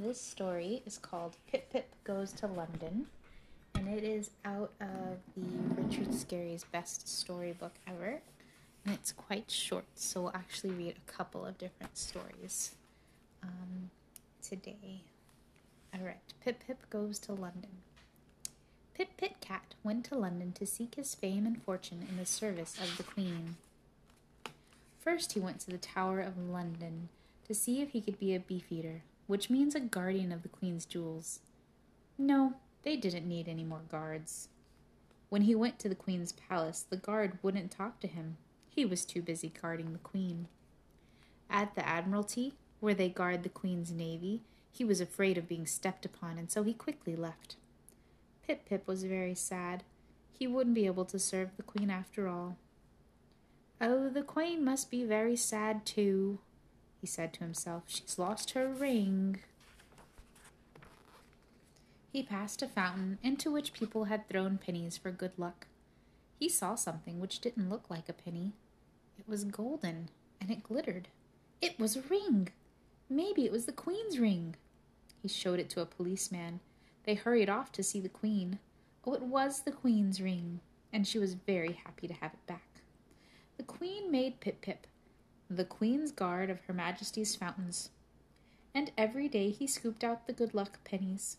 This story is called Pip Pip Goes to London, and it is out of the Richard Scarry's best storybook ever. And it's quite short, so we'll actually read a couple of different stories um, today. All right, Pip Pip Goes to London. Pip Pit Cat went to London to seek his fame and fortune in the service of the Queen. First, he went to the Tower of London to see if he could be a beefeater, which means a guardian of the Queen's jewels. No, they didn't need any more guards. When he went to the Queen's palace, the guard wouldn't talk to him. He was too busy guarding the Queen. At the Admiralty, where they guard the Queen's navy, he was afraid of being stepped upon, and so he quickly left. Pip Pip was very sad. He wouldn't be able to serve the Queen after all. Oh, the Queen must be very sad too, he said to himself. She's lost her ring. He passed a fountain into which people had thrown pennies for good luck. He saw something which didn't look like a penny. It was golden, and it glittered. It was a ring. Maybe it was the Queen's ring. He showed it to a policeman. They hurried off to see the Queen. Oh, it was the Queen's ring, and she was very happy to have it back. The Queen made Pip Pip the Queen's guard of Her Majesty's fountains, and every day he scooped out the good luck pennies,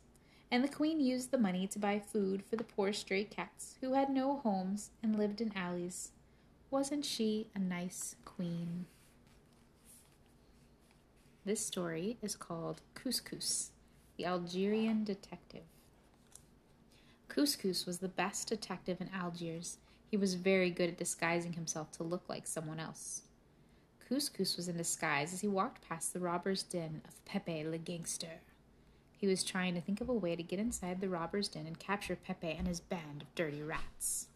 and the Queen used the money to buy food for the poor stray cats who had no homes and lived in alleys. Wasn't she a nice queen? This story is called Couscous, the Algerian detective. Couscous was the best detective in Algiers. He was very good at disguising himself to look like someone else. Couscous was in disguise as he walked past the robber's den of Pepe le Gangster. He was trying to think of a way to get inside the robber's den and capture Pepe and his band of dirty rats.